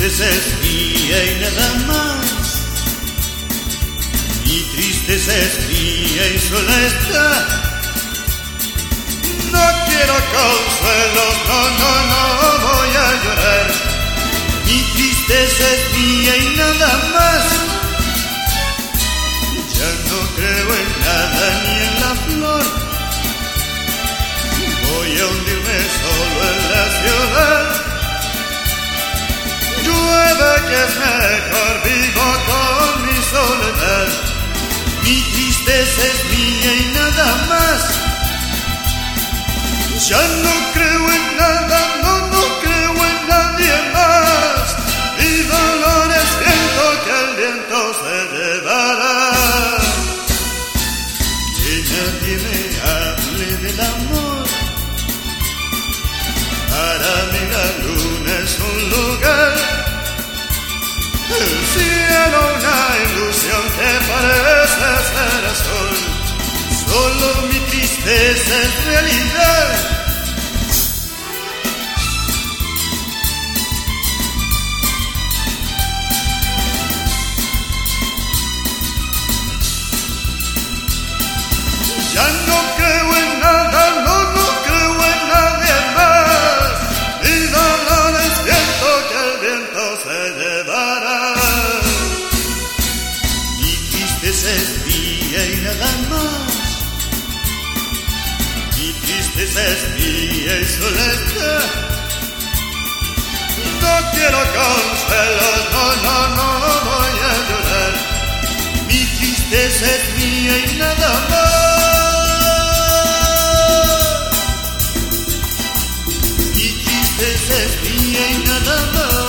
tristeza es mía y nada más. Mi tristeza es mía y sola está. No quiero consuelo, no, no, no voy a llorar. Mi tristeza es mía y nada más. Ya no creo en nada ni en la flor. Voy a hundirme Ya no creo en nada, no, no creo en nadie más. Mi dolor es viento que el viento se llevará. Que nadie me hable del amor. Para mí la luna es un lugar. El cielo una ilusión que parece ser azul. Solo mi tristeza es realidad. Llevará. Mi tristeza es mía y nada más. Mi tristeza es mía y soledad. No quiero consuelo, no, no, no voy a llorar. Mi tristeza es mía y nada más. Mi es mía y nada más.